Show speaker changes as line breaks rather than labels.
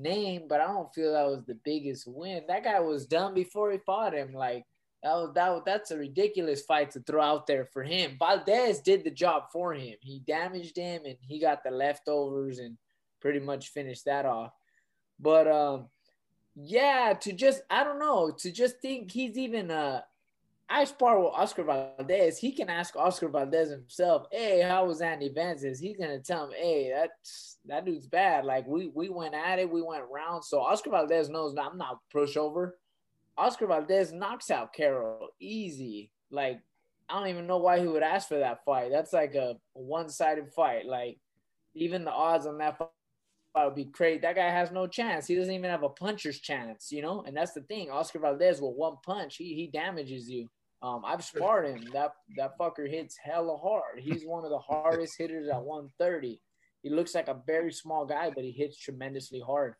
name, but I don't feel that was the biggest win. That guy was done before he fought him. Like that was that that's a ridiculous fight to throw out there for him. Valdez did the job for him. He damaged him and he got the leftovers and pretty much finished that off. But um yeah, to just I don't know, to just think he's even uh I spar with Oscar Valdez. He can ask Oscar Valdez himself, "Hey, how was Andy Vences?" He's gonna tell him, "Hey, that's that dude's bad. Like we we went at it, we went round." So Oscar Valdez knows I'm not pushover. Oscar Valdez knocks out Carroll easy. Like I don't even know why he would ask for that fight. That's like a one-sided fight. Like even the odds on that fight would be crazy. That guy has no chance. He doesn't even have a puncher's chance, you know. And that's the thing. Oscar Valdez with one punch, he he damages you. Um, I've sparred him. That that fucker hits hella hard. He's one of the hardest hitters at 130. He looks like a very small guy, but he hits tremendously hard.